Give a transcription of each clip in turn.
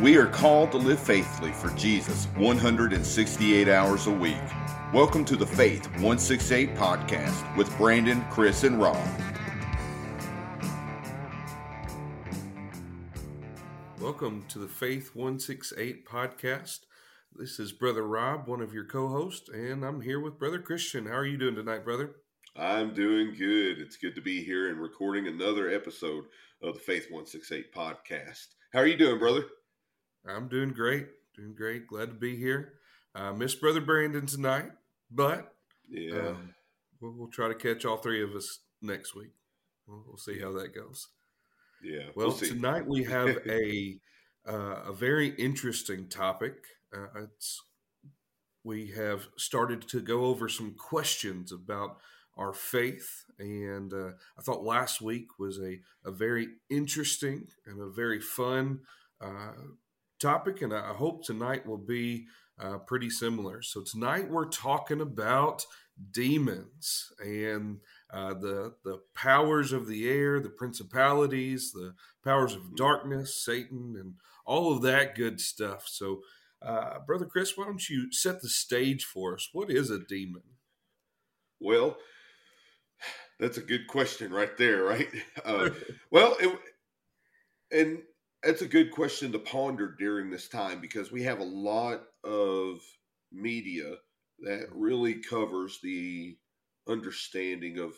We are called to live faithfully for Jesus 168 hours a week. Welcome to the Faith 168 podcast with Brandon, Chris, and Rob. Welcome to the Faith 168 podcast. This is Brother Rob, one of your co hosts, and I'm here with Brother Christian. How are you doing tonight, brother? I'm doing good. It's good to be here and recording another episode of the Faith 168 podcast. How are you doing, brother? I'm doing great. Doing great. Glad to be here. Uh, miss Brother Brandon tonight, but yeah, um, we'll, we'll, try to catch all three of us next week. We'll, we'll see how that goes. Yeah. Well, we'll tonight we have a uh, a very interesting topic. Uh, it's we have started to go over some questions about our faith. And uh, I thought last week was a, a very interesting and a very fun uh, topic. And I hope tonight will be uh, pretty similar. So, tonight we're talking about demons and uh, the, the powers of the air, the principalities, the powers of darkness, Satan, and all of that good stuff. So, uh, Brother Chris, why don't you set the stage for us? What is a demon? Well, that's a good question right there, right? Uh, well, it, and it's a good question to ponder during this time because we have a lot of media that really covers the understanding of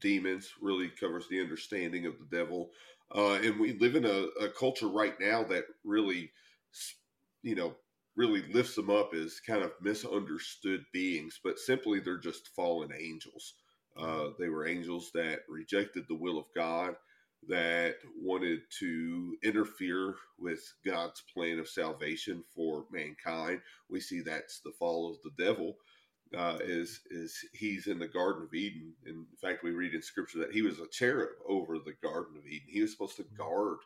demons, really covers the understanding of the devil. Uh, and we live in a, a culture right now that really, you know, really lifts them up as kind of misunderstood beings, but simply they're just fallen angels. Uh, they were angels that rejected the will of God, that wanted to interfere with God's plan of salvation for mankind. We see that's the fall of the devil. Uh, is is he's in the Garden of Eden? In fact, we read in Scripture that he was a cherub over the Garden of Eden. He was supposed to guard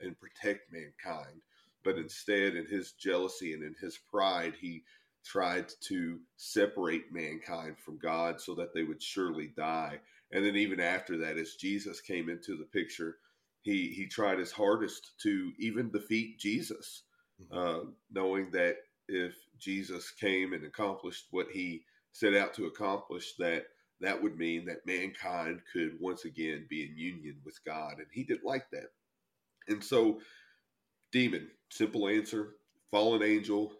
and protect mankind, but instead, in his jealousy and in his pride, he tried to separate mankind from God so that they would surely die. And then even after that, as Jesus came into the picture, he he tried his hardest to even defeat Jesus, mm-hmm. uh, knowing that if Jesus came and accomplished what he set out to accomplish, that that would mean that mankind could once again be in union with God, and he didn't like that. And so, demon, simple answer, fallen angel,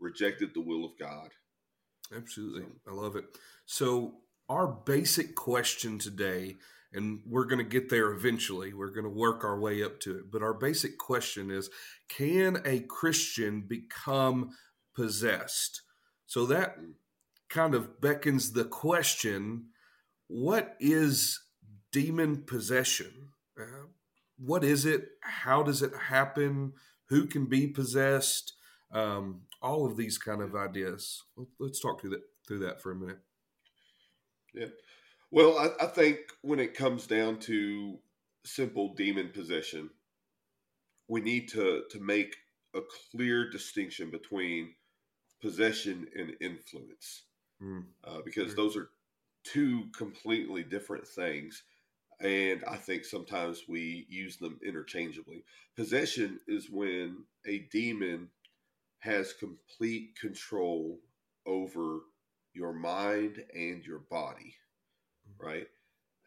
rejected the will of God. Absolutely. So. I love it. So, our basic question today, and we're going to get there eventually, we're going to work our way up to it, but our basic question is can a Christian become possessed? So, that kind of beckons the question what is demon possession? Uh, what is it? How does it happen? Who can be possessed? Um, all of these kind of ideas. Let's talk through that through that for a minute. Yeah. Well, I, I think when it comes down to simple demon possession, we need to to make a clear distinction between possession and influence, mm. uh, because those are two completely different things. And I think sometimes we use them interchangeably. Possession is when a demon has complete control over your mind and your body, mm-hmm. right?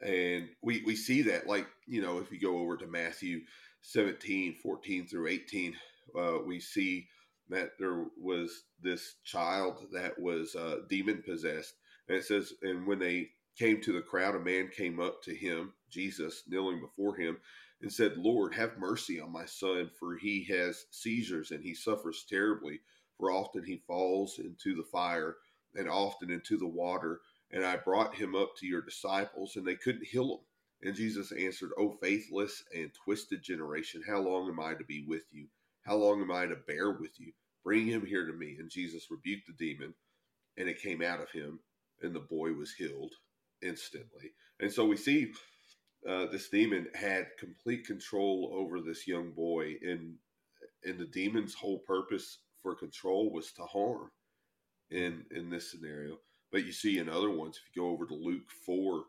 And we, we see that, like, you know, if you go over to Matthew 17, 14 through 18, uh, we see that there was this child that was uh, demon possessed. And it says, and when they came to the crowd, a man came up to him, Jesus, kneeling before him, and said, Lord, have mercy on my son, for he has seizures and he suffers terribly. For often he falls into the fire and often into the water. And I brought him up to your disciples, and they couldn't heal him. And Jesus answered, O faithless and twisted generation, how long am I to be with you? How long am I to bear with you? Bring him here to me. And Jesus rebuked the demon, and it came out of him, and the boy was healed instantly. And so we see uh, this demon had complete control over this young boy, and and the demon's whole purpose for control was to harm. In in this scenario, but you see in other ones, if you go over to Luke four,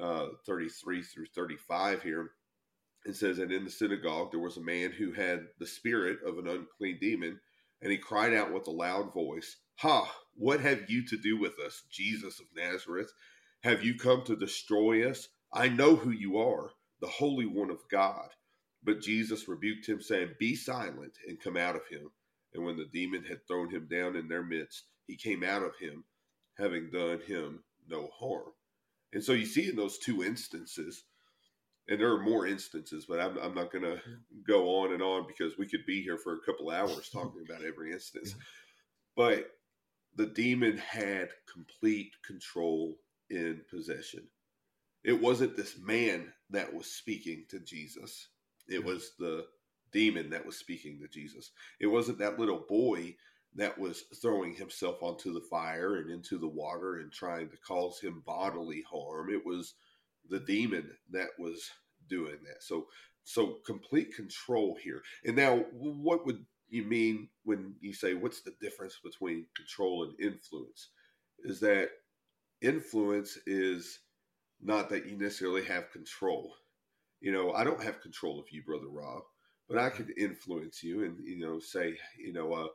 uh, thirty three through thirty five here, it says, And in the synagogue there was a man who had the spirit of an unclean demon, and he cried out with a loud voice, Ha, what have you to do with us, Jesus of Nazareth? Have you come to destroy us? I know who you are, the Holy One of God. But Jesus rebuked him, saying, Be silent and come out of him. And when the demon had thrown him down in their midst, he came out of him, having done him no harm. And so you see in those two instances, and there are more instances, but I'm, I'm not going to go on and on because we could be here for a couple hours talking about every instance. But the demon had complete control in possession. It wasn't this man that was speaking to Jesus, it was the demon that was speaking to Jesus. It wasn't that little boy that was throwing himself onto the fire and into the water and trying to cause him bodily harm. It was the demon that was doing that. So so complete control here. And now what would you mean when you say what's the difference between control and influence? Is that influence is not that you necessarily have control. You know, I don't have control of you, brother Rob, but I could influence you and you know say, you know, uh,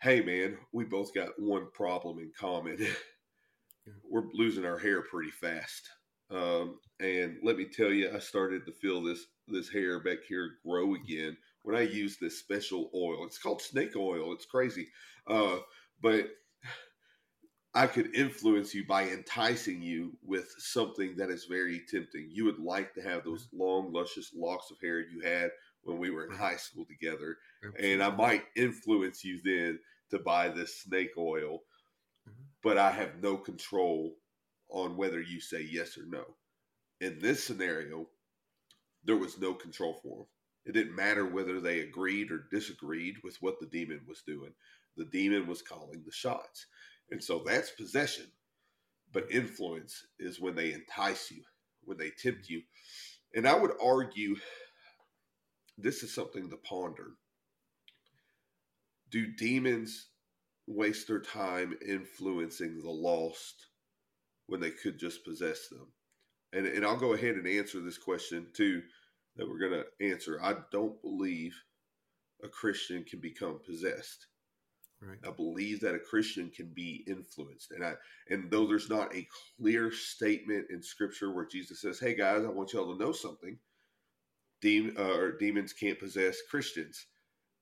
hey man, we both got one problem in common. We're losing our hair pretty fast. Um, and let me tell you, I started to feel this this hair back here grow again when I use this special oil. It's called snake oil. It's crazy, uh, but I could influence you by enticing you with something that is very tempting. You would like to have those long, luscious locks of hair you had when we were in high school together, Absolutely. and I might influence you then to buy this snake oil, mm-hmm. but I have no control on whether you say yes or no. In this scenario, there was no control for them. It didn't matter whether they agreed or disagreed with what the demon was doing. The demon was calling the shots. And so that's possession. But influence is when they entice you, when they tempt you. And I would argue this is something to ponder. Do demons waste their time influencing the lost when they could just possess them? And, and I'll go ahead and answer this question too that we're going to answer. I don't believe a Christian can become possessed. Right. I believe that a Christian can be influenced, and I and though there's not a clear statement in Scripture where Jesus says, "Hey guys, I want y'all to know something," Demon, uh, or demons can't possess Christians.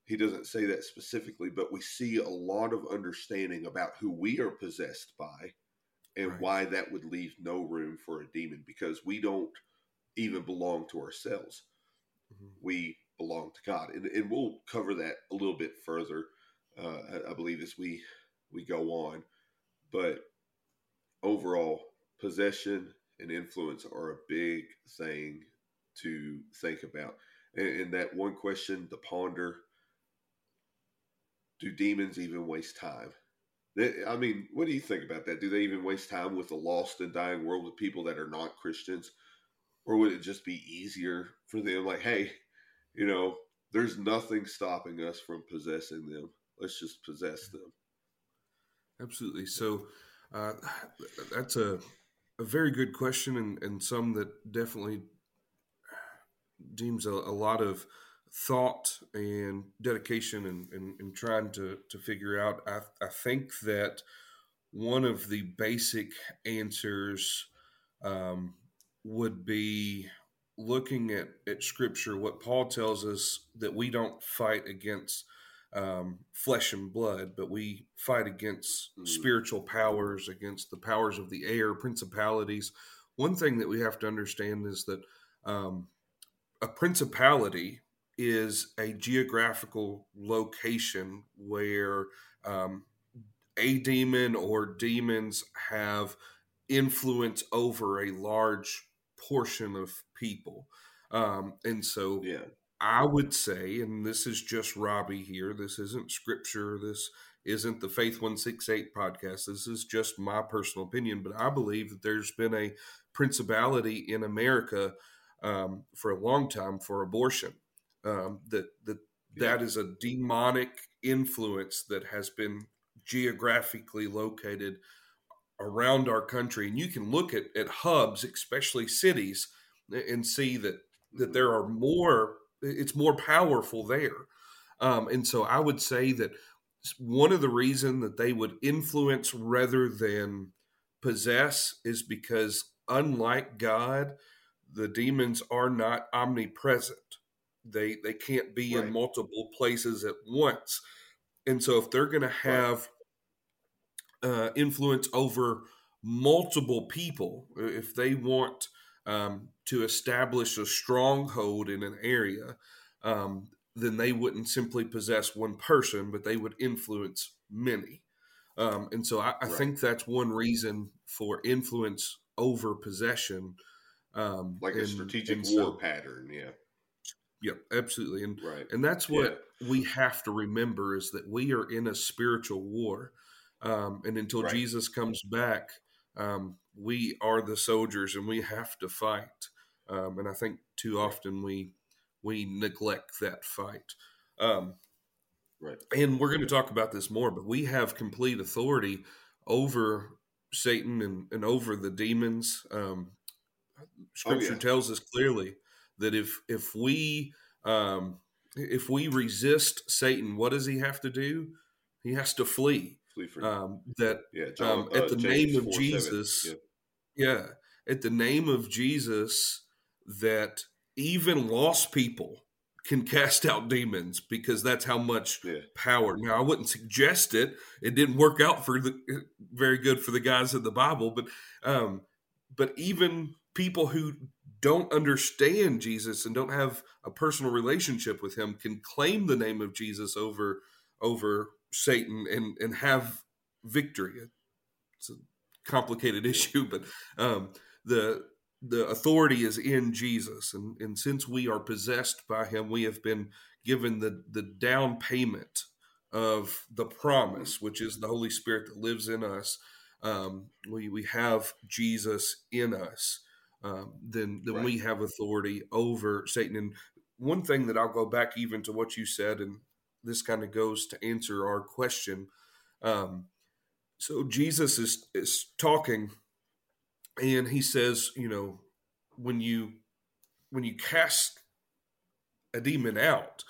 He doesn't say that specifically, but we see a lot of understanding about who we are possessed by and right. why that would leave no room for a demon because we don't even belong to ourselves. Mm-hmm. We belong to God. And, and, we'll cover that a little bit further, uh, I, I believe, as we, we go on. But overall, possession and influence are a big thing to think about. And, and that one question to ponder do demons even waste time? I mean, what do you think about that? Do they even waste time with a lost and dying world with people that are not Christians? Or would it just be easier for them? Like, hey, you know, there's nothing stopping us from possessing them. Let's just possess them. Absolutely. So uh, that's a, a very good question and, and some that definitely deems a, a lot of thought and dedication and, and, and, trying to, to figure out. I, I think that one of the basic answers um, would be looking at, at scripture, what Paul tells us that we don't fight against um, flesh and blood, but we fight against mm. spiritual powers, against the powers of the air, principalities. One thing that we have to understand is that um, a principality is a geographical location where um, a demon or demons have influence over a large portion of people. Um, and so yeah. I would say, and this is just Robbie here, this isn't scripture, this isn't the Faith 168 podcast, this is just my personal opinion, but I believe that there's been a principality in America um, for a long time for abortion. Um, that that that is a demonic influence that has been geographically located around our country, and you can look at at hubs, especially cities, and see that that there are more it's more powerful there. Um, and so i would say that one of the reason that they would influence rather than possess is because unlike god the demons are not omnipresent they they can't be right. in multiple places at once and so if they're going to have uh, influence over multiple people if they want um, to establish a stronghold in an area, um, then they wouldn't simply possess one person, but they would influence many. Um, and so I, I right. think that's one reason for influence over possession. Um, like and, a strategic war so, pattern, yeah. Yep, absolutely. And right. and that's what yeah. we have to remember is that we are in a spiritual war. Um, and until right. Jesus comes back, um, we are the soldiers and we have to fight. Um, and I think too often we we neglect that fight. Um, right. And we're going to talk about this more, but we have complete authority over Satan and, and over the demons. Um, scripture oh, yeah. tells us clearly that if if we um, if we resist Satan, what does he have to do? He has to flee. Flee um, that yeah, John, um, at uh, the James name of Jesus, yeah, at the name of Jesus, that even lost people can cast out demons because that's how much yeah. power. Now, I wouldn't suggest it. It didn't work out for the very good for the guys in the Bible, but um, but even people who don't understand Jesus and don't have a personal relationship with him can claim the name of Jesus over over Satan and and have victory. It's a complicated issue, but um, the the authority is in Jesus, and and since we are possessed by Him, we have been given the the down payment of the promise, which is the Holy Spirit that lives in us. Um, we we have Jesus in us. Um, then then right. we have authority over Satan. And one thing that I'll go back even to what you said, and this kind of goes to answer our question. Um, so Jesus is is talking, and he says, you know, when you when you cast a demon out,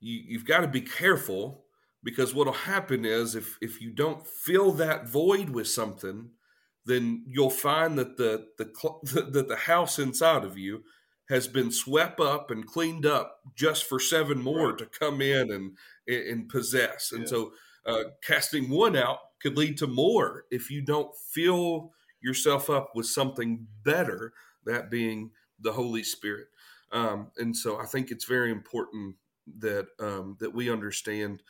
you, you've got to be careful because what'll happen is if if you don't fill that void with something, then you'll find that the the that the house inside of you has been swept up and cleaned up just for seven more right. to come in and and possess. And yeah. so, uh, casting one out could lead to more if you don't fill yourself up with something better. That being the Holy Spirit. Um, and so, I think it's very important that um, that we understand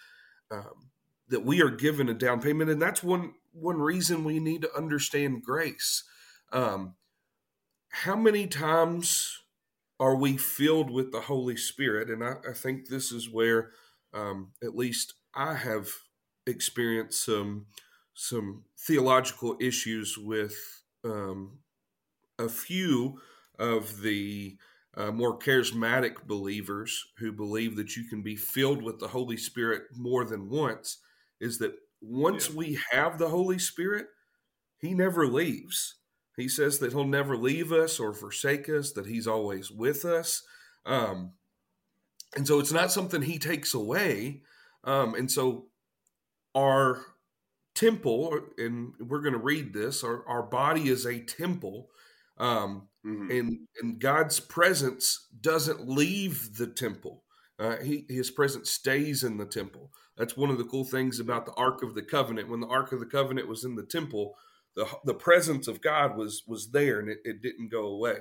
um, that we are given a down payment, and that's one one reason we need to understand grace. Um, how many times are we filled with the Holy Spirit? And I, I think this is where, um, at least, I have experienced some some theological issues with um, a few of the uh, more charismatic believers who believe that you can be filled with the Holy Spirit more than once. Is that once yeah. we have the Holy Spirit, He never leaves. He says that he'll never leave us or forsake us, that he's always with us. Um, and so it's not something he takes away. Um, and so our temple, and we're going to read this, our, our body is a temple. Um, mm-hmm. and, and God's presence doesn't leave the temple. Uh, he, his presence stays in the temple. That's one of the cool things about the Ark of the Covenant. When the Ark of the Covenant was in the temple, the the presence of God was was there and it, it didn't go away.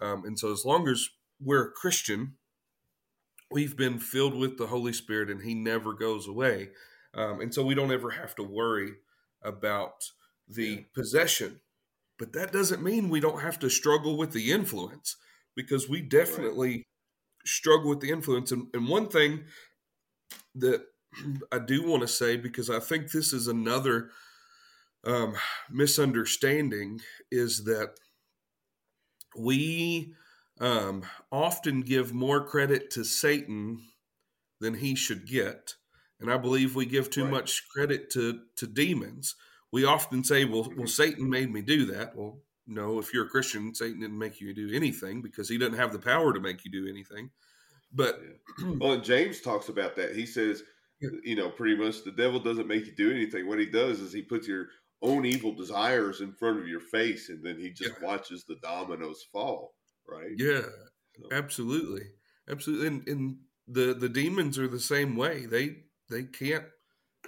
Um, and so as long as we're a Christian, we've been filled with the Holy Spirit and He never goes away. Um, and so we don't ever have to worry about the yeah. possession. But that doesn't mean we don't have to struggle with the influence because we definitely. Struggle with the influence. And, and one thing that I do want to say, because I think this is another um, misunderstanding is that we um, often give more credit to Satan than he should get. And I believe we give too right. much credit to, to demons. We often say, well, well, mm-hmm. Satan made me do that. Well, no, if you're a Christian, Satan didn't make you do anything because he doesn't have the power to make you do anything. But yeah. well, and James talks about that. He says, yeah. you know, pretty much the devil doesn't make you do anything. What he does is he puts your own evil desires in front of your face, and then he just yeah. watches the dominoes fall. Right? Yeah, so. absolutely, absolutely. And, and the the demons are the same way. They they can't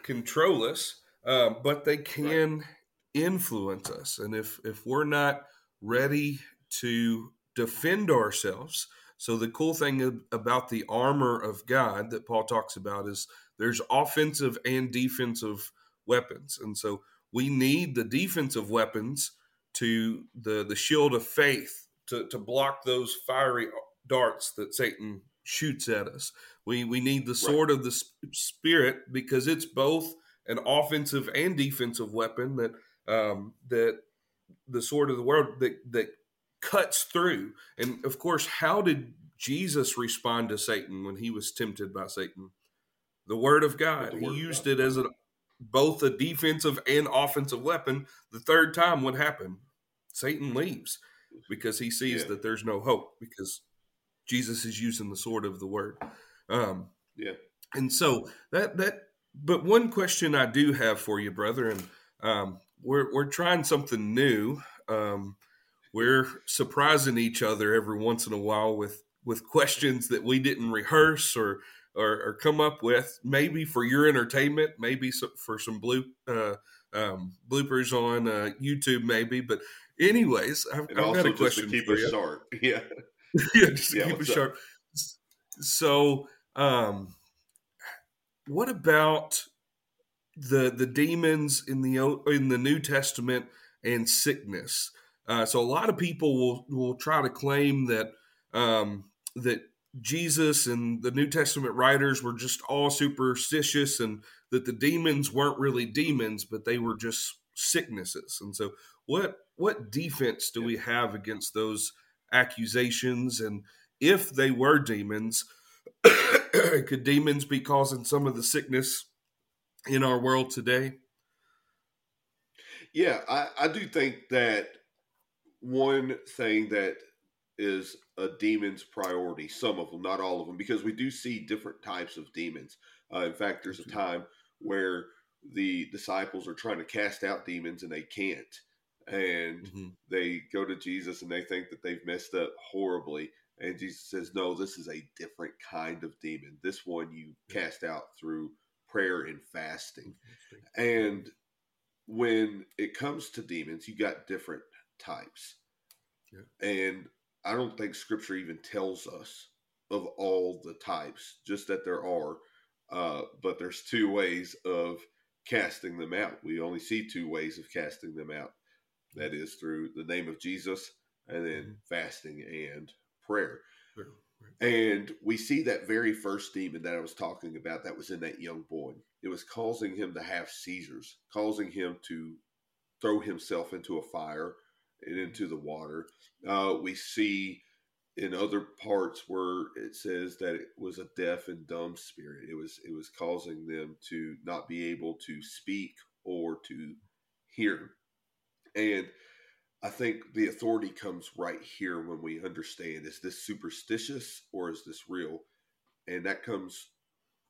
control us, uh, but they can right. Influence us. And if if we're not ready to defend ourselves, so the cool thing about the armor of God that Paul talks about is there's offensive and defensive weapons, and so we need the defensive weapons to the the shield of faith to to block those fiery darts that Satan shoots at us. We we need the sword right. of the spirit because it's both an offensive and defensive weapon that um, that the sword of the world that that cuts through. And of course, how did Jesus respond to Satan when he was tempted by Satan? The word of God. Word he used God. it as a both a defensive and offensive weapon. The third time, what happened? Satan leaves because he sees yeah. that there's no hope because Jesus is using the sword of the word. Um, yeah. And so that that but one question I do have for you, brother, and um, we're we're trying something new. Um, we're surprising each other every once in a while with with questions that we didn't rehearse or or, or come up with, maybe for your entertainment, maybe for some blue uh, um, bloopers on uh, YouTube, maybe. But anyways, I've, I've got a question keep for it you. Short. Yeah, yeah, just yeah, keep it sharp. So, um, what about the the demons in the in the New Testament and sickness? Uh, so, a lot of people will will try to claim that um, that Jesus and the New Testament writers were just all superstitious, and that the demons weren't really demons, but they were just sicknesses. And so, what what defense do we have against those accusations? And if they were demons, could demons be causing some of the sickness in our world today? Yeah, I, I do think that one thing that is a demon's priority, some of them, not all of them, because we do see different types of demons. Uh, in fact, there's a time where the disciples are trying to cast out demons and they can't. And mm-hmm. they go to Jesus and they think that they've messed up horribly. And Jesus says, No, this is a different kind of demon. This one you cast out through prayer and fasting. And when it comes to demons, you got different types. Yeah. And I don't think scripture even tells us of all the types, just that there are. Uh, but there's two ways of casting them out. We only see two ways of casting them out. That is through the name of Jesus and then mm-hmm. fasting and prayer. And we see that very first demon that I was talking about that was in that young boy. It was causing him to have seizures, causing him to throw himself into a fire and into the water. Uh, we see in other parts where it says that it was a deaf and dumb spirit. It was it was causing them to not be able to speak or to hear. And I think the authority comes right here when we understand is this superstitious or is this real? And that comes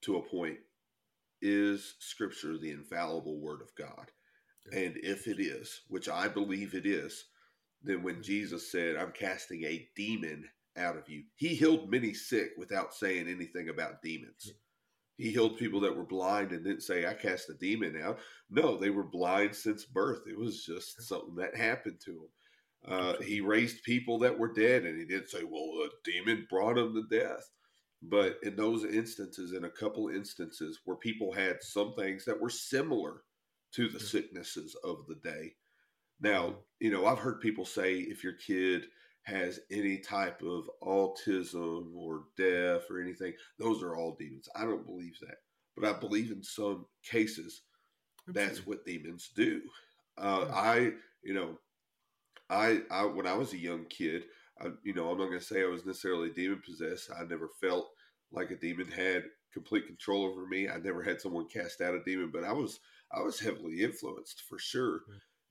to a point is scripture the infallible word of God? And if it is, which I believe it is, then when Jesus said, I'm casting a demon out of you, he healed many sick without saying anything about demons. He healed people that were blind and didn't say, I cast a demon out. No, they were blind since birth. It was just something that happened to them. Uh, he raised people that were dead, and he didn't say, Well, a demon brought them to death. But in those instances, in a couple instances where people had some things that were similar to the sicknesses of the day. Now, you know, I've heard people say if your kid has any type of autism or deaf or anything, those are all demons. I don't believe that, but I believe in some cases that's what demons do. Uh, I, you know, I, I when I was a young kid, I, you know, I'm not going to say I was necessarily demon possessed. I never felt like a demon had complete control over me. I never had someone cast out a demon, but I was I was heavily influenced for sure.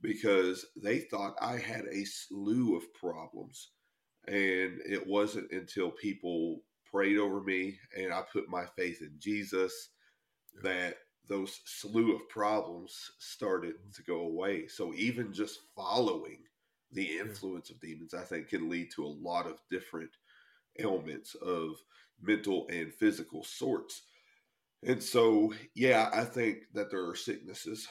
Because they thought I had a slew of problems. And it wasn't until people prayed over me and I put my faith in Jesus that those slew of problems started mm-hmm. to go away. So even just following the influence of demons, I think, can lead to a lot of different ailments of mental and physical sorts. And so, yeah, I think that there are sicknesses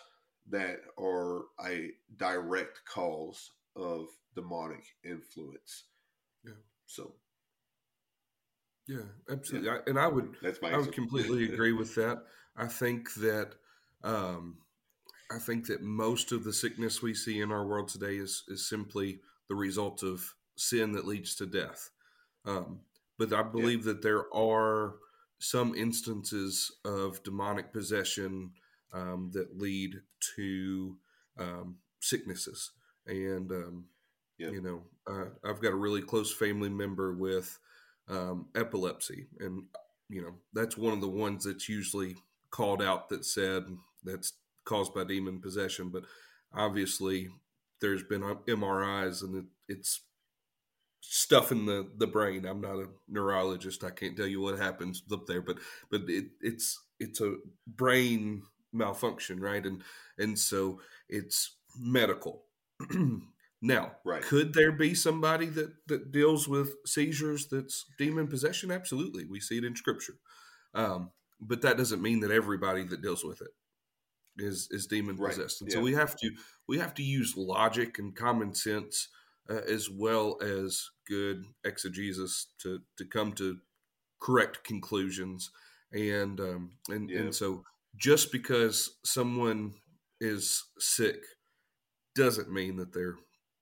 that are a direct cause of demonic influence. Yeah. So. Yeah, absolutely. Yeah. I, and I would, That's my I would completely agree with that. I think that, um, I think that most of the sickness we see in our world today is is simply the result of sin that leads to death. Um, but I believe yeah. that there are some instances of demonic possession um, that lead to um, sicknesses. And, um, yeah. you know, uh, I've got a really close family member with um, epilepsy. And, you know, that's one of the ones that's usually called out that said that's caused by demon possession. But obviously, there's been MRIs and it, it's stuff in the the brain. I'm not a neurologist. I can't tell you what happens up there, but but it, it's it's a brain malfunction, right? And and so it's medical. now, right. could there be somebody that that deals with seizures that's demon possession? Absolutely, we see it in Scripture. Um, but that doesn't mean that everybody that deals with it is is demon possessed. Right. And yeah. so we have to we have to use logic and common sense uh, as well as good exegesis to to come to correct conclusions. And um, and yeah. and so just because someone is sick doesn't mean that they're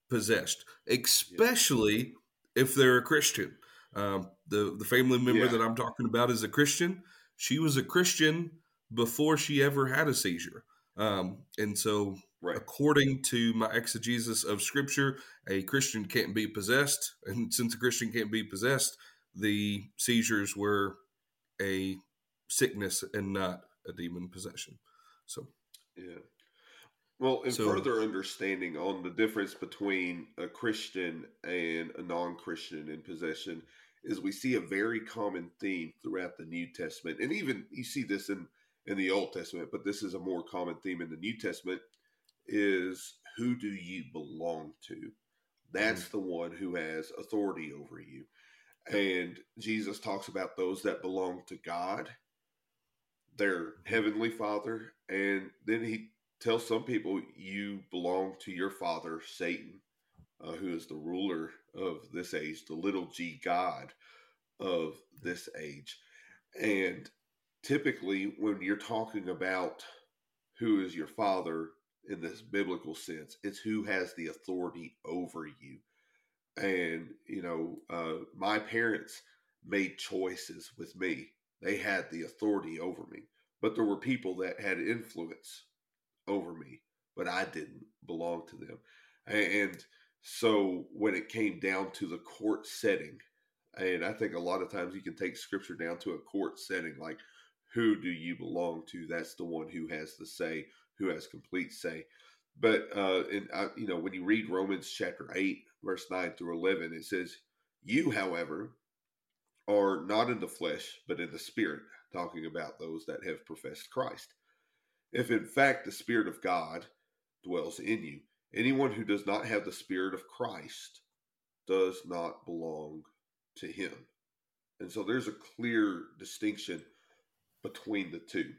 possessed, especially yeah. if they're a Christian. Um, the the family member yeah. that I'm talking about is a Christian. She was a Christian before she ever had a seizure, um, and so Right. According to my exegesis of scripture, a Christian can't be possessed. And since a Christian can't be possessed, the seizures were a sickness and not a demon possession. So, yeah. Well, and so, further understanding on the difference between a Christian and a non Christian in possession is we see a very common theme throughout the New Testament. And even you see this in, in the Old Testament, but this is a more common theme in the New Testament is who do you belong to? That's mm-hmm. the one who has authority over you. And Jesus talks about those that belong to God, their heavenly father. And then he tells some people, you belong to your father, Satan, uh, who is the ruler of this age, the little g God of this age. And typically, when you're talking about who is your father, in this biblical sense. It's who has the authority over you. And, you know, uh, my parents made choices with me, they had the authority over me. But there were people that had influence over me, but I didn't belong to them. And so when it came down to the court setting, and I think a lot of times you can take scripture down to a court setting, like who do you belong to? That's the one who has the say who has complete say. But uh, and uh, you know when you read Romans chapter eight, verse nine through eleven, it says, "You, however, are not in the flesh, but in the spirit." Talking about those that have professed Christ. If in fact the Spirit of God dwells in you, anyone who does not have the Spirit of Christ does not belong to Him. And so there's a clear distinction between the two.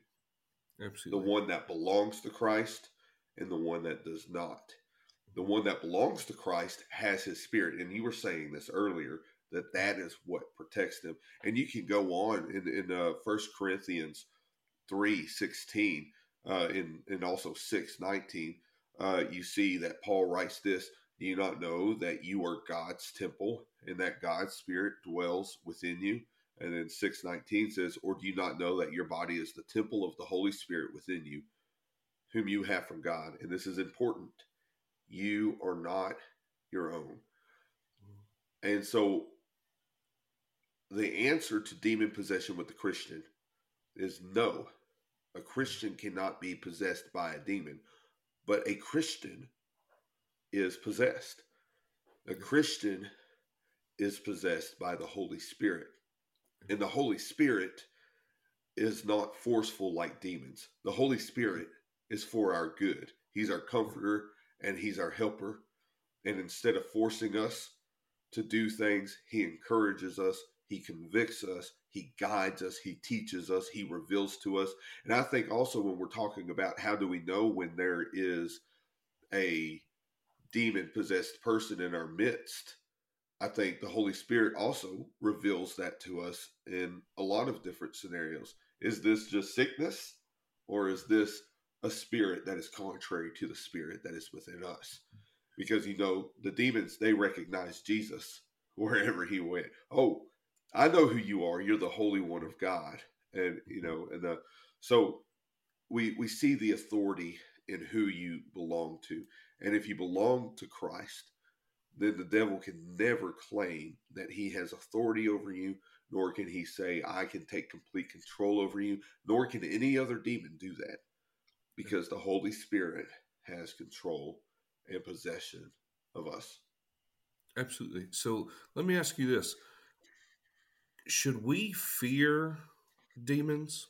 Absolutely. The one that belongs to Christ and the one that does not. The one that belongs to Christ has his spirit. And you were saying this earlier that that is what protects them. And you can go on in, in uh, 1 Corinthians three sixteen uh, and, and also six nineteen. Uh, you see that Paul writes this Do you not know that you are God's temple and that God's spirit dwells within you? And then 619 says, Or do you not know that your body is the temple of the Holy Spirit within you, whom you have from God? And this is important. You are not your own. And so the answer to demon possession with the Christian is no. A Christian cannot be possessed by a demon, but a Christian is possessed. A Christian is possessed by the Holy Spirit. And the Holy Spirit is not forceful like demons. The Holy Spirit is for our good. He's our comforter and He's our helper. And instead of forcing us to do things, He encourages us, He convicts us, He guides us, He teaches us, He reveals to us. And I think also when we're talking about how do we know when there is a demon possessed person in our midst, I think the Holy Spirit also reveals that to us in a lot of different scenarios. Is this just sickness or is this a spirit that is contrary to the spirit that is within us? Because you know, the demons, they recognize Jesus wherever he went. Oh, I know who you are. You're the Holy One of God. And, you mm-hmm. know, and the, so we, we see the authority in who you belong to. And if you belong to Christ, then the devil can never claim that he has authority over you, nor can he say, I can take complete control over you, nor can any other demon do that mm-hmm. because the Holy Spirit has control and possession of us. Absolutely. So let me ask you this Should we fear demons?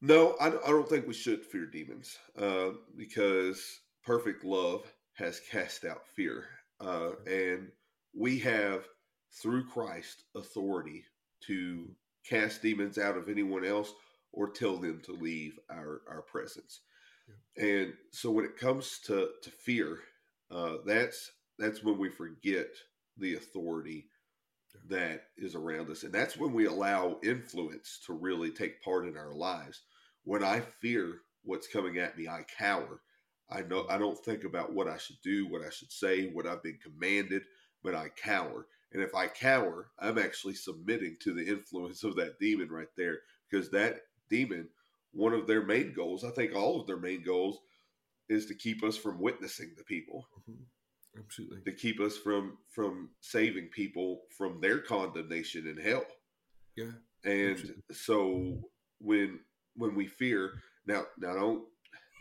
No, I, I don't think we should fear demons uh, because perfect love has cast out fear. Uh, and we have, through Christ, authority to cast demons out of anyone else or tell them to leave our, our presence. Yeah. And so when it comes to, to fear, uh, that's that's when we forget the authority that is around us. And that's when we allow influence to really take part in our lives. When I fear what's coming at me, I cower. I know I don't think about what I should do, what I should say, what I've been commanded, but I cower. And if I cower, I'm actually submitting to the influence of that demon right there because that demon, one of their main goals, I think all of their main goals is to keep us from witnessing the people. Mm-hmm. Absolutely. To keep us from from saving people from their condemnation in hell. Yeah. And Absolutely. so when when we fear, now now don't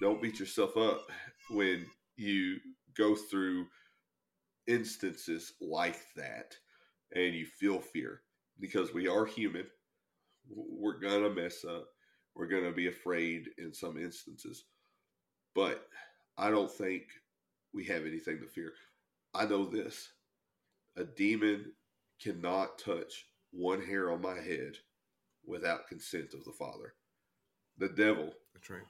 don't beat yourself up when you go through instances like that and you feel fear because we are human. We're going to mess up. We're going to be afraid in some instances. But I don't think we have anything to fear. I know this a demon cannot touch one hair on my head without consent of the Father. The devil That's right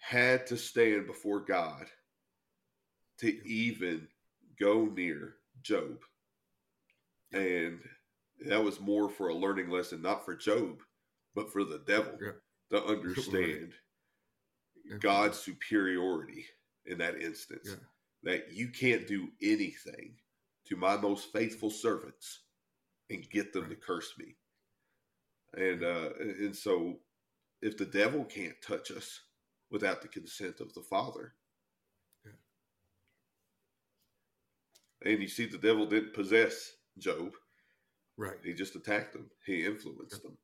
had to stand before God to even go near Job. And that was more for a learning lesson, not for Job, but for the devil to understand. God's superiority in that instance. That you can't do anything to my most faithful servants and get them to curse me. And uh, and so if the devil can't touch us, without the consent of the Father. Yeah. And you see, the devil didn't possess Job. Right. He just attacked him. He influenced yeah. them.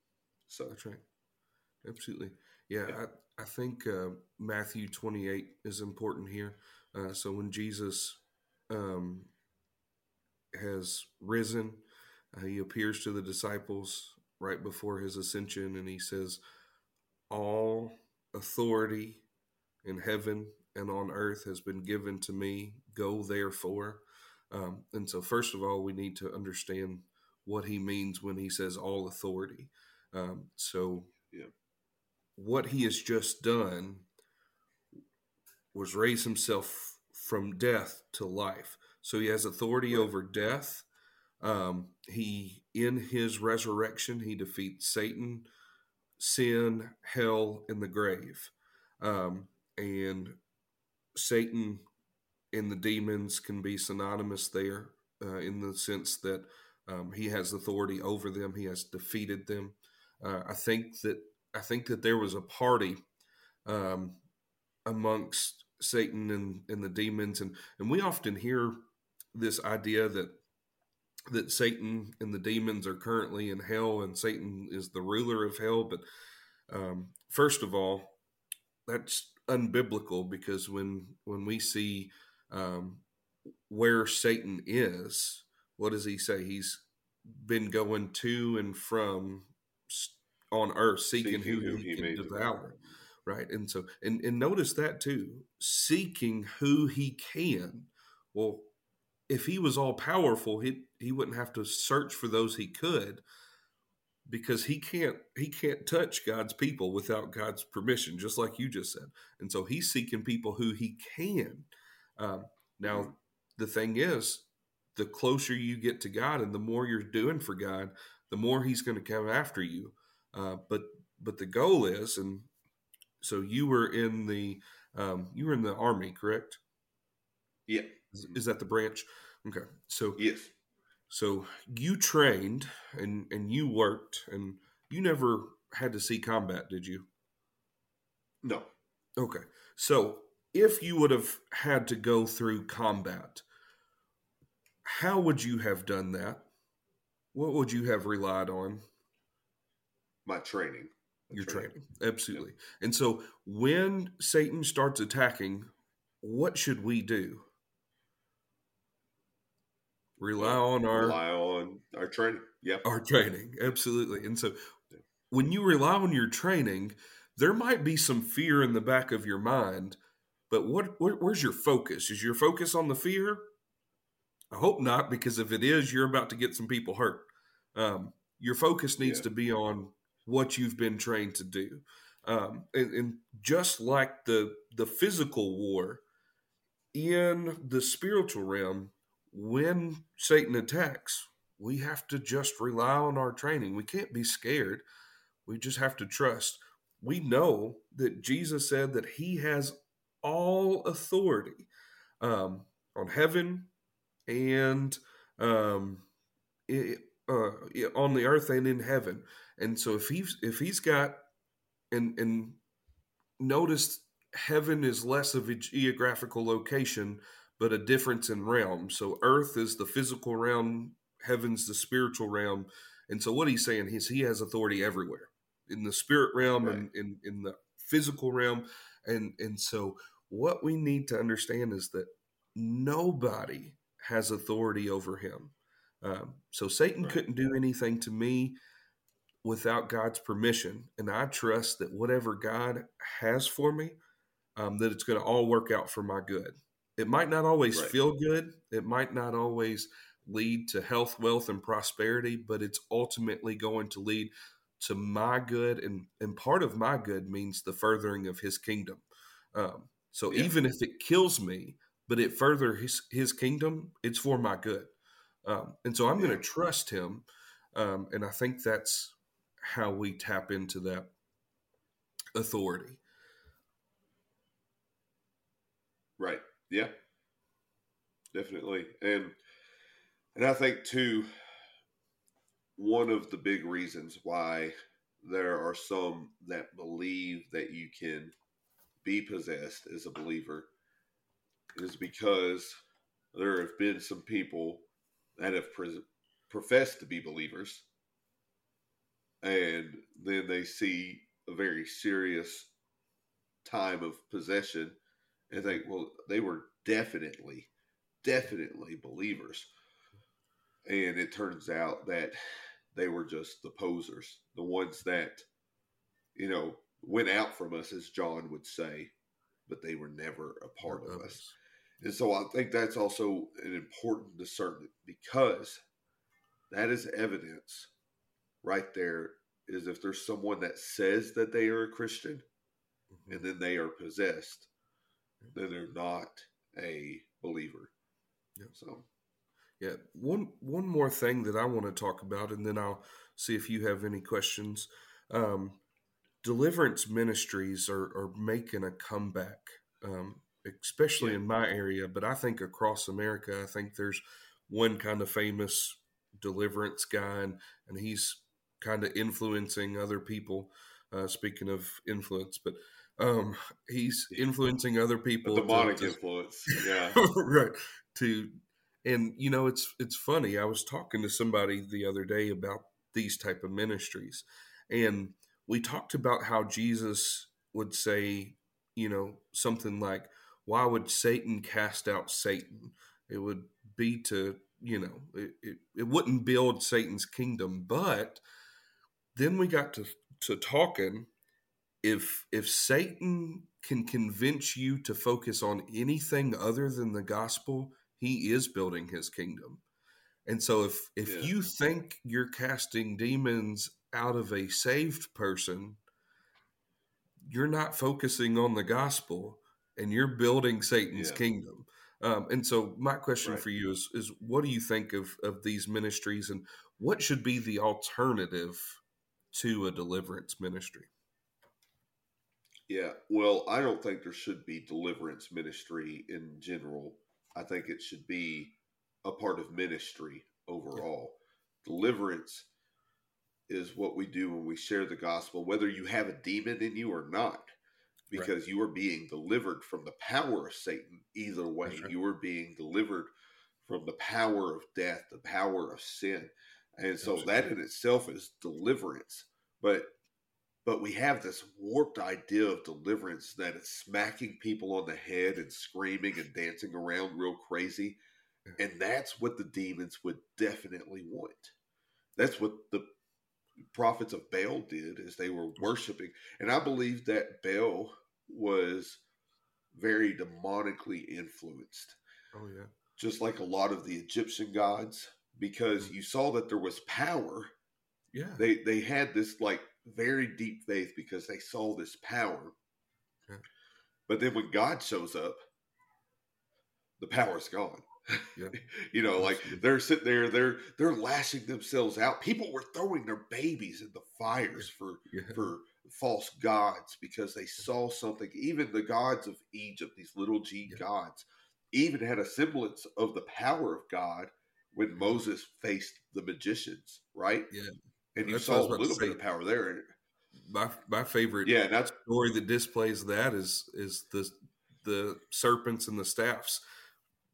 So that's right. Absolutely. Yeah, yeah. I, I think uh, Matthew 28 is important here. Uh, so when Jesus um, has risen, uh, he appears to the disciples right before his ascension and he says, All authority in heaven and on earth has been given to me. Go therefore. Um, and so, first of all, we need to understand what he means when he says all authority. Um, so, yeah. what he has just done was raise himself from death to life. So, he has authority over death. Um, he, in his resurrection, he defeats Satan, sin, hell, and the grave. Um, and Satan and the demons can be synonymous there uh, in the sense that um, he has authority over them. He has defeated them. Uh, I think that I think that there was a party um, amongst Satan and, and the demons, and and we often hear this idea that that Satan and the demons are currently in hell, and Satan is the ruler of hell. But um, first of all, that's unbiblical because when when we see um, where Satan is, what does he say? He's been going to and from on earth seeking, seeking who, he, he can devour. devour. Right. And so, and, and notice that too seeking who he can. Well, if he was all powerful, he, he wouldn't have to search for those he could because he can't he can't touch God's people without God's permission, just like you just said. And so he's seeking people who he can. Um, now, the thing is, the closer you get to God and the more you're doing for God, the more He's going to come after you. Uh, but but the goal is, and so you were in the um, you were in the army, correct? Yeah. Is, is that the branch? Okay. So yes. So you trained and and you worked and you never had to see combat, did you? No. Okay. So if you would have had to go through combat, how would you have done that? What would you have relied on? My training. My Your training. training. Absolutely. Yep. And so when Satan starts attacking, what should we do? Rely on our rely on our training. Yep. Our training. Absolutely. And so when you rely on your training, there might be some fear in the back of your mind, but what where, where's your focus? Is your focus on the fear I hope not, because if it is, you're about to get some people hurt. Um, your focus needs yeah. to be on what you've been trained to do. Um, and, and, just like the the physical war, in the spiritual realm, when Satan attacks, we have to just rely on our training. We can't be scared. We just have to trust. We know that Jesus said that He has all authority um, on heaven and um, it, uh, on the earth and in heaven. And so if he's if he's got and and notice heaven is less of a geographical location, but a difference in realm. So earth is the physical realm, heaven's the spiritual realm. And so what he's saying is he has authority everywhere in the spirit realm right. and in, in the physical realm. And and so what we need to understand is that nobody has authority over him. Um, so Satan right. couldn't do anything to me without God's permission, and I trust that whatever God has for me, um, that it's going to all work out for my good. It might not always right. feel good. It might not always lead to health, wealth, and prosperity, but it's ultimately going to lead to my good, and and part of my good means the furthering of His kingdom. Um, so yeah. even if it kills me, but it further his his kingdom. It's for my good, um, and so I'm going to trust him. Um, and I think that's how we tap into that authority. Right. Yeah. Definitely. And and I think too one of the big reasons why there are some that believe that you can be possessed as a believer is because there have been some people that have pre- professed to be believers and then they see a very serious time of possession and think, well, they were definitely, definitely believers. And it turns out that they were just the posers, the ones that, you know, went out from us, as John would say, but they were never a part of us. And so I think that's also an important discernment because that is evidence right there is if there's someone that says that they are a Christian mm-hmm. and then they are possessed, then they're not a believer. Yeah. So yeah, one one more thing that I want to talk about, and then I'll see if you have any questions. Um, deliverance ministries are, are making a comeback. Um, especially yeah. in my area, but I think across America, I think there's one kind of famous deliverance guy, and, and he's kind of influencing other people. Uh, speaking of influence, but um, he's influencing other people. A demonic to, influence, yeah, right. To and you know, it's it's funny. I was talking to somebody the other day about these type of ministries, and we talked about how Jesus would say you know, something like, why would Satan cast out Satan? It would be to, you know, it, it, it wouldn't build Satan's kingdom. But then we got to, to talking. If if Satan can convince you to focus on anything other than the gospel, he is building his kingdom. And so if if yeah. you think you're casting demons out of a saved person, you're not focusing on the gospel and you're building Satan's yeah. kingdom. Um, and so my question right. for you is is what do you think of of these ministries and what should be the alternative to a deliverance ministry? Yeah, well, I don't think there should be deliverance ministry in general. I think it should be a part of ministry overall. Yeah. Deliverance is what we do when we share the gospel, whether you have a demon in you or not, because right. you are being delivered from the power of Satan. Either way, right. you are being delivered from the power of death, the power of sin. And so that in itself is deliverance. But but we have this warped idea of deliverance that it's smacking people on the head and screaming and dancing around real crazy. And that's what the demons would definitely want. That's what the prophets of Baal did is they were worshiping. And I believe that Baal was very demonically influenced. Oh yeah. Just like a lot of the Egyptian gods because you saw that there was power. Yeah. They they had this like very deep faith because they saw this power. Yeah. But then when God shows up, the power's gone. Yeah. you know, like they're sitting there, they're they're lashing themselves out. People were throwing their babies in the fires for yeah. for false gods because they saw something. Even the gods of Egypt, these little g yeah. gods, even had a semblance of the power of God when Moses faced the magicians, right? Yeah. And you that's saw a little bit of power there. My my favorite yeah, that's story that displays that is is the the serpents and the staffs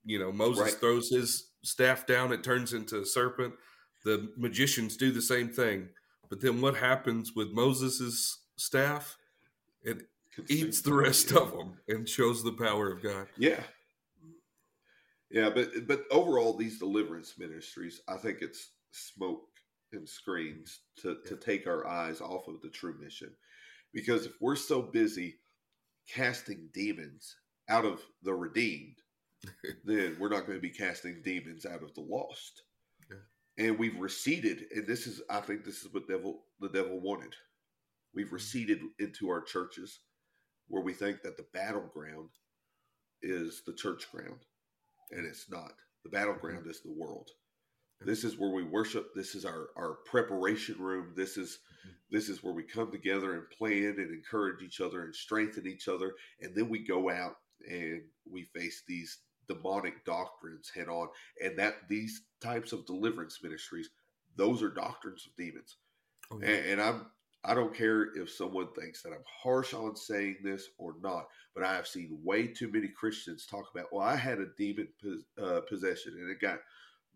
you know, Moses right. throws his staff down, it turns into a serpent. The magicians do the same thing. But then what happens with Moses's staff? It eats the rest of them and shows the power of God. Yeah. Yeah, but but overall these deliverance ministries, I think it's smoke and screens to, to take our eyes off of the true mission. Because if we're so busy casting demons out of the redeemed, then we're not going to be casting demons out of the lost. Yeah. And we've receded, and this is, I think, this is what devil the devil wanted. We've mm-hmm. receded into our churches, where we think that the battleground is the church ground, and it's not. The battleground is the world. This is where we worship. This is our our preparation room. This is mm-hmm. this is where we come together and plan and encourage each other and strengthen each other, and then we go out and we face these demonic doctrines head on, and that these types of deliverance ministries, those are doctrines of demons. Oh, yeah. and, and I'm I don't care if someone thinks that I'm harsh on saying this or not, but I have seen way too many Christians talk about, well, I had a demon uh, possession and it got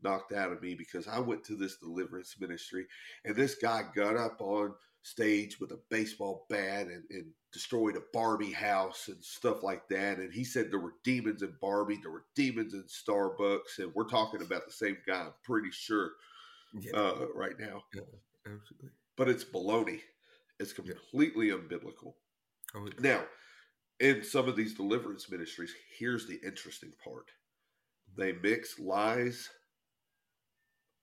knocked out of me because I went to this deliverance ministry and this guy got up on stage with a baseball bat and, and destroyed a Barbie house and stuff like that. And he said there were demons in Barbie, there were demons in Starbucks, and we're talking about the same guy. I'm pretty sure yeah. uh, right now. Yeah, absolutely. But it's baloney. It's completely yeah. unbiblical. Oh, now, in some of these deliverance ministries, here's the interesting part: they mix lies,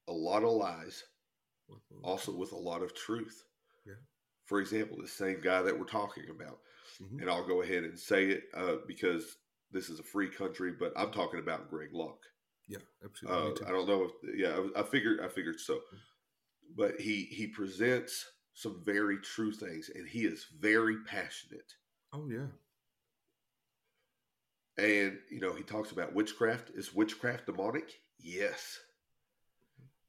a lot of lies, also with a lot of truth for example, the same guy that we're talking about. Mm-hmm. And I'll go ahead and say it uh, because this is a free country, but I'm talking about Greg Locke. Yeah, absolutely. Uh, I don't know if yeah, I, I figured I figured so, mm-hmm. but he he presents some very true things, and he is very passionate. Oh yeah. And you know he talks about witchcraft. Is witchcraft demonic? Yes,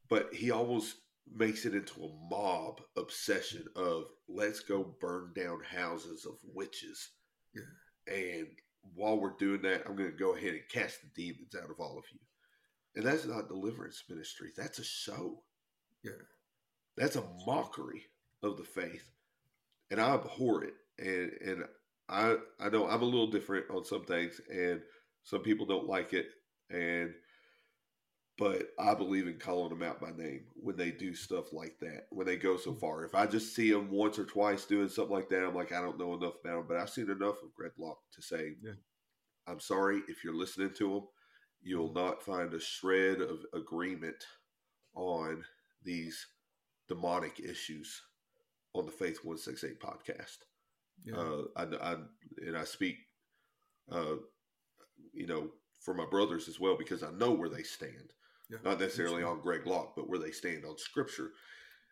but he almost makes it into a mob obsession of let's go burn down houses of witches. Yeah. And while we're doing that, I'm going to go ahead and cast the demons out of all of you. And that's not deliverance ministry. That's a show. Yeah. That's a mockery of the faith. And I abhor it. And, and I I know I'm a little different on some things, and some people don't like it, and but I believe in calling them out by name when they do stuff like that. When they go so mm. far, if I just see them once or twice doing something like that, I'm like, I don't know enough about them, but I've seen enough of Greg Locke to say, Yeah. I'm sorry if you're listening to them, you'll mm. not find a shred of agreement on these demonic issues on the Faith One Six Eight podcast. Yeah. Uh, I, I and I speak, uh, you know, for my brothers as well because I know where they stand. Yeah, Not necessarily on Greg Locke, but where they stand on Scripture,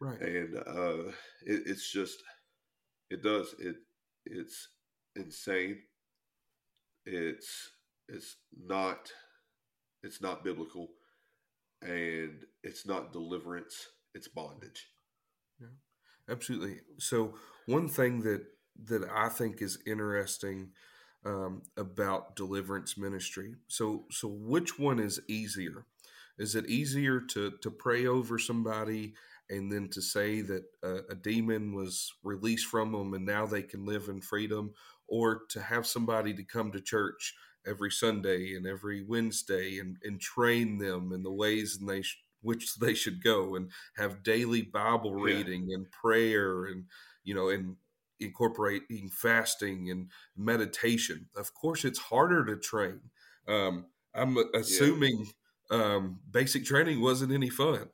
right. and uh, it, it's just, it does it, it's insane. It's it's not it's not biblical, and it's not deliverance. It's bondage. Absolutely. So one thing that that I think is interesting um, about deliverance ministry. So so which one is easier? Is it easier to to pray over somebody and then to say that a, a demon was released from them and now they can live in freedom, or to have somebody to come to church every Sunday and every Wednesday and, and train them in the ways and they sh- which they should go and have daily Bible Yeah. reading and prayer and you know and incorporating fasting and meditation. Of course, it's harder to train. Um, I'm assuming um, basic training wasn't any fun.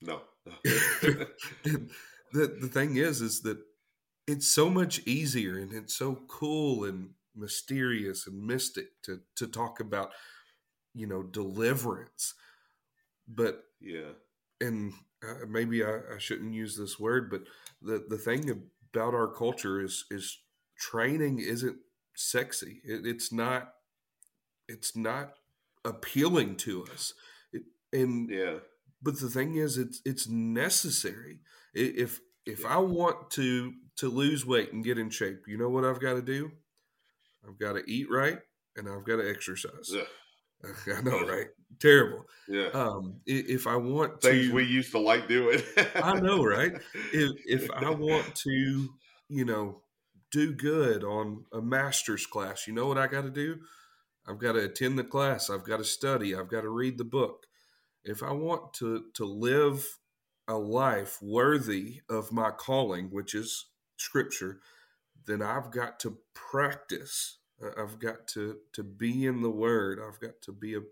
No. The the thing is, is that it's so much easier and it's so cool and mysterious and mystic to to talk about, you know, deliverance. But yeah. and uh, maybe I, I shouldn't use this word, but the the thing about our culture is is training isn't sexy. It, it's not. It's not appealing to us. It, and Yeah. but the thing is, it's it's necessary. If if Yeah. I want to to lose weight and get in shape, you know what I've got to do? I've got to eat right and I've got to exercise. Ugh. I know, right? Terrible. Yeah. Um, if I want Things to, we used to like doing. I know, right? if if I want to, you know, do good on a master's class, you know what I got to do? I've got to attend the class. I've got to study. I've got to read the book. If I want to to live a life worthy of my calling, which is scripture, then I've got to practice. I've got to to be in the Word. I've got to be a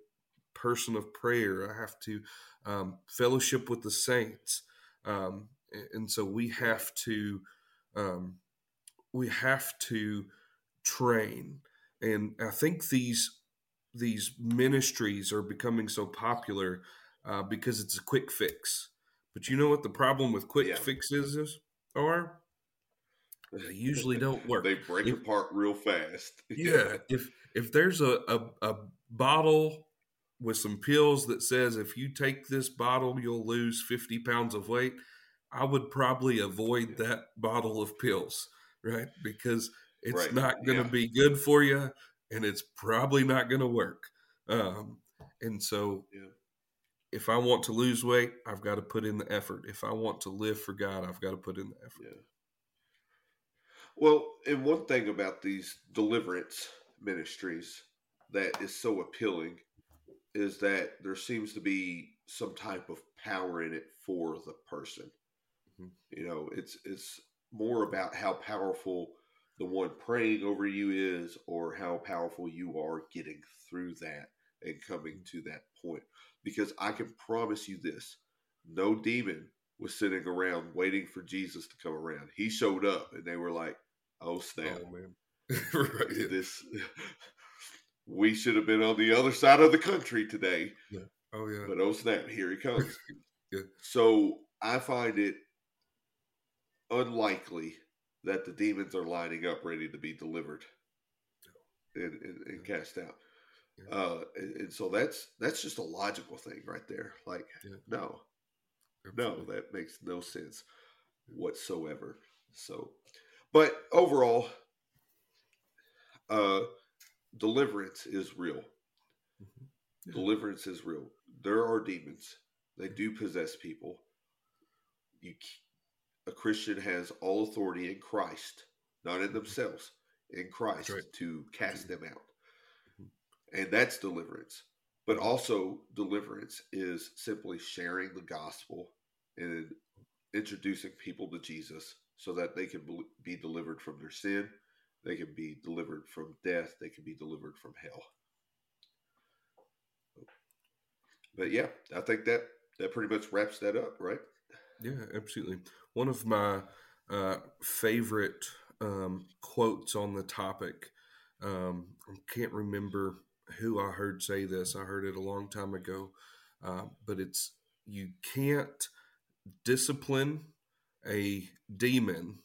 person of prayer. I have to um, fellowship with the saints, um, and so we have to um, we have to train. And I think these these ministries are becoming so popular uh, because it's a quick fix. But you know what the problem with quick Yeah. fixes is? Are they usually don't work. they break If- apart real fast. yeah if if there's a, a a bottle with some pills that says if you take this bottle you'll lose 50 pounds of weight i would probably avoid that bottle of pills right because it's Right, not going to yeah. be good for you and it's probably not going to work um, and so Yeah. if i want to lose weight i've got to put in the effort if i want to live for god i've got to put in the effort Yeah. Well, and one thing about these deliverance ministries that is so appealing is that there seems to be some type of power in it for the person. Mhm. You know, it's it's more about how powerful the one praying over you is or how powerful you are getting through that and coming to that point. Because I can promise you this, no demon was sitting around waiting for Jesus to come around. He showed up and they were like, "Oh snap! oh man right yeah. This we should have been on the other side of the country today." oh yeah But oh snap! Here he comes. Yeah. So I find it unlikely that the demons are lining up ready to be delivered and, and, and cast out. Yeah. Uh, and, and so that's that's just a logical thing right there. Like, Yeah. no, no, that makes no sense whatsoever. So, but overall, uh, deliverance is real. Mhm. Deliverance is real. There are demons. They do possess people. You, a Christian has all authority in Christ, not in themselves, in Christ right. to cast them out. And that's deliverance. But also, deliverance is simply sharing the gospel and introducing people to Jesus so that they can be delivered from their sin, they can be delivered from death, they can be delivered from hell. But yeah, I think that that pretty much wraps that up, right? Yeah, absolutely. One of my uh, favorite um, quotes on the topic. Um, I can't remember who I heard say this. I heard it a long time ago, uh, but it's you can't discipline a demon,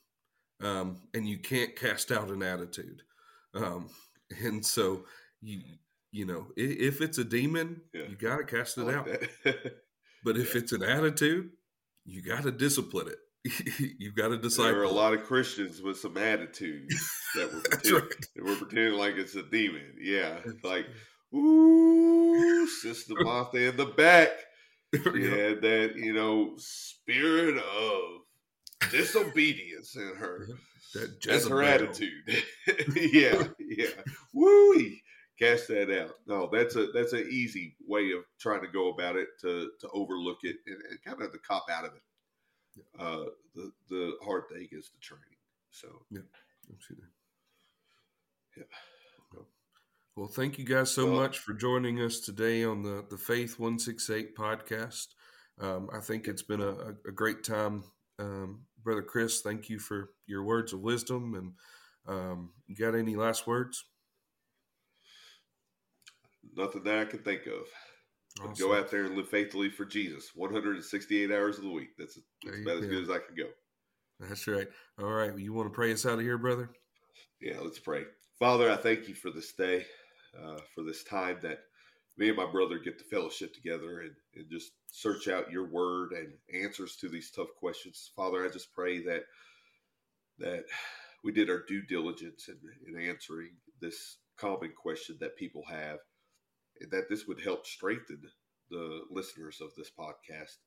um, and you can't cast out an attitude. Um, and so you you know if it's a demon, yeah. you got to cast it like out. but if yeah. it's an attitude, you got to discipline it. You've got to decide. There are a lot of Christians with some attitudes that were pretending, right. that were pretending like it's a demon. Yeah, like ooh, Sister Martha in the back. She had that, you know, spirit of disobedience in her. That That's her attitude. yeah, yeah. Woo! Cast that out. No, that's a that's an easy way of trying to go about it to to overlook it and, and kind of the cop out of it. Uh, the the hard thing is the training. So yeah, absolutely. Yeah. Well, thank you guys so well, much for joining us today on the the Faith One Six Eight podcast. Um, I think it's been a, a great time, um, brother Chris. Thank you for your words of wisdom. And um, you got any last words? Nothing that I can think of. Awesome. Go out there and live faithfully for Jesus 168 hours of the week. That's, that's about as good as I can go. That's right. All right. You want to pray us out of here, brother? Yeah, let's pray. Father, I thank you for this day, uh, for this time that me and my brother get to fellowship together and, and just search out your word and answers to these tough questions. Father, I just pray that that we did our due diligence in, in answering this common question that people have and that this would help strengthen the listeners of this podcast.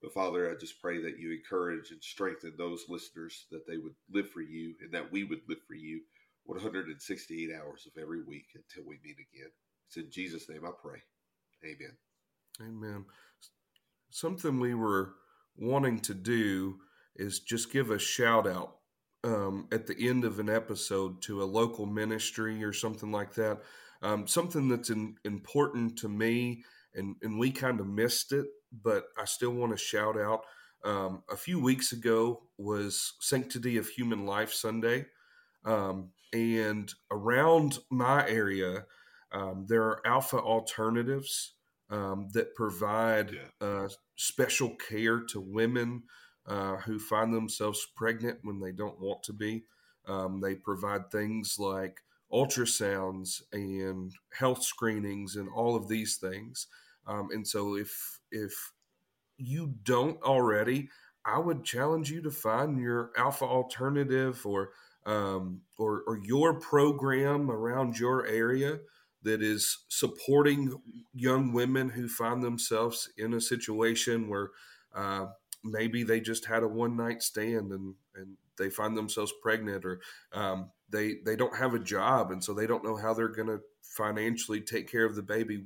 But Father, I just pray that you encourage and strengthen those listeners that they would live for you and that we would live for you 168 hours of every week until we meet again. It's in Jesus' name I pray. Amen. Amen. Something we were wanting to do is just give a shout out um, at the end of an episode to a local ministry or something like that. Um, something that's in, important to me, and, and we kind of missed it, but I still want to shout out. Um, a few weeks ago was Sanctity of Human Life Sunday. Um, and around my area, um, there are alpha alternatives um, that provide yeah. uh, special care to women uh, who find themselves pregnant when they don't want to be. Um, they provide things like ultrasounds and health screenings and all of these things. Um, and so if if you don't already, I would challenge you to find your alpha alternative or um, or, or your program around your area that is supporting young women who find themselves in a situation where uh, maybe they just had a one night stand and, and they find themselves pregnant or um, they they don't have a job and so they don't know how they're going to financially take care of the baby.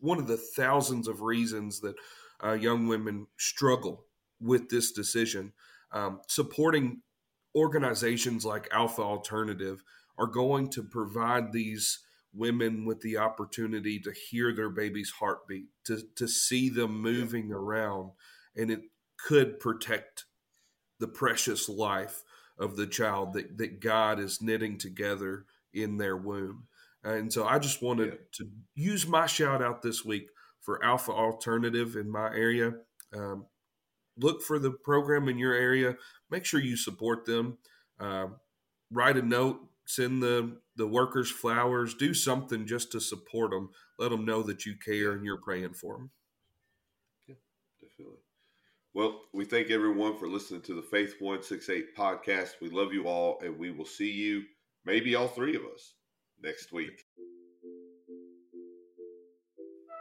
One of the thousands of reasons that uh, young women struggle with this decision um, supporting organizations like alpha alternative are going to provide these women with the opportunity to hear their baby's heartbeat to, to see them moving yeah. around and it could protect the precious life of the child that, that God is knitting together in their womb. And so I just wanted yeah. to use my shout out this week for Alpha Alternative in my area. Um, look for the program in your area. Make sure you support them. Uh, write a note, send the, the workers flowers, do something just to support them. Let them know that you care and you're praying for them. Well, we thank everyone for listening to the Faith 168 podcast. We love you all, and we will see you, maybe all three of us, next week.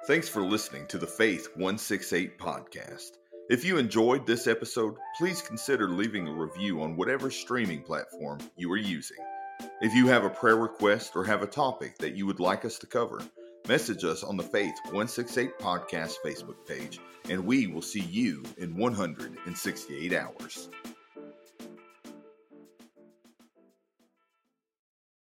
Thanks for listening to the Faith 168 podcast. If you enjoyed this episode, please consider leaving a review on whatever streaming platform you are using. If you have a prayer request or have a topic that you would like us to cover, message us on the Faith 168 Podcast Facebook page, and we will see you in 168 hours.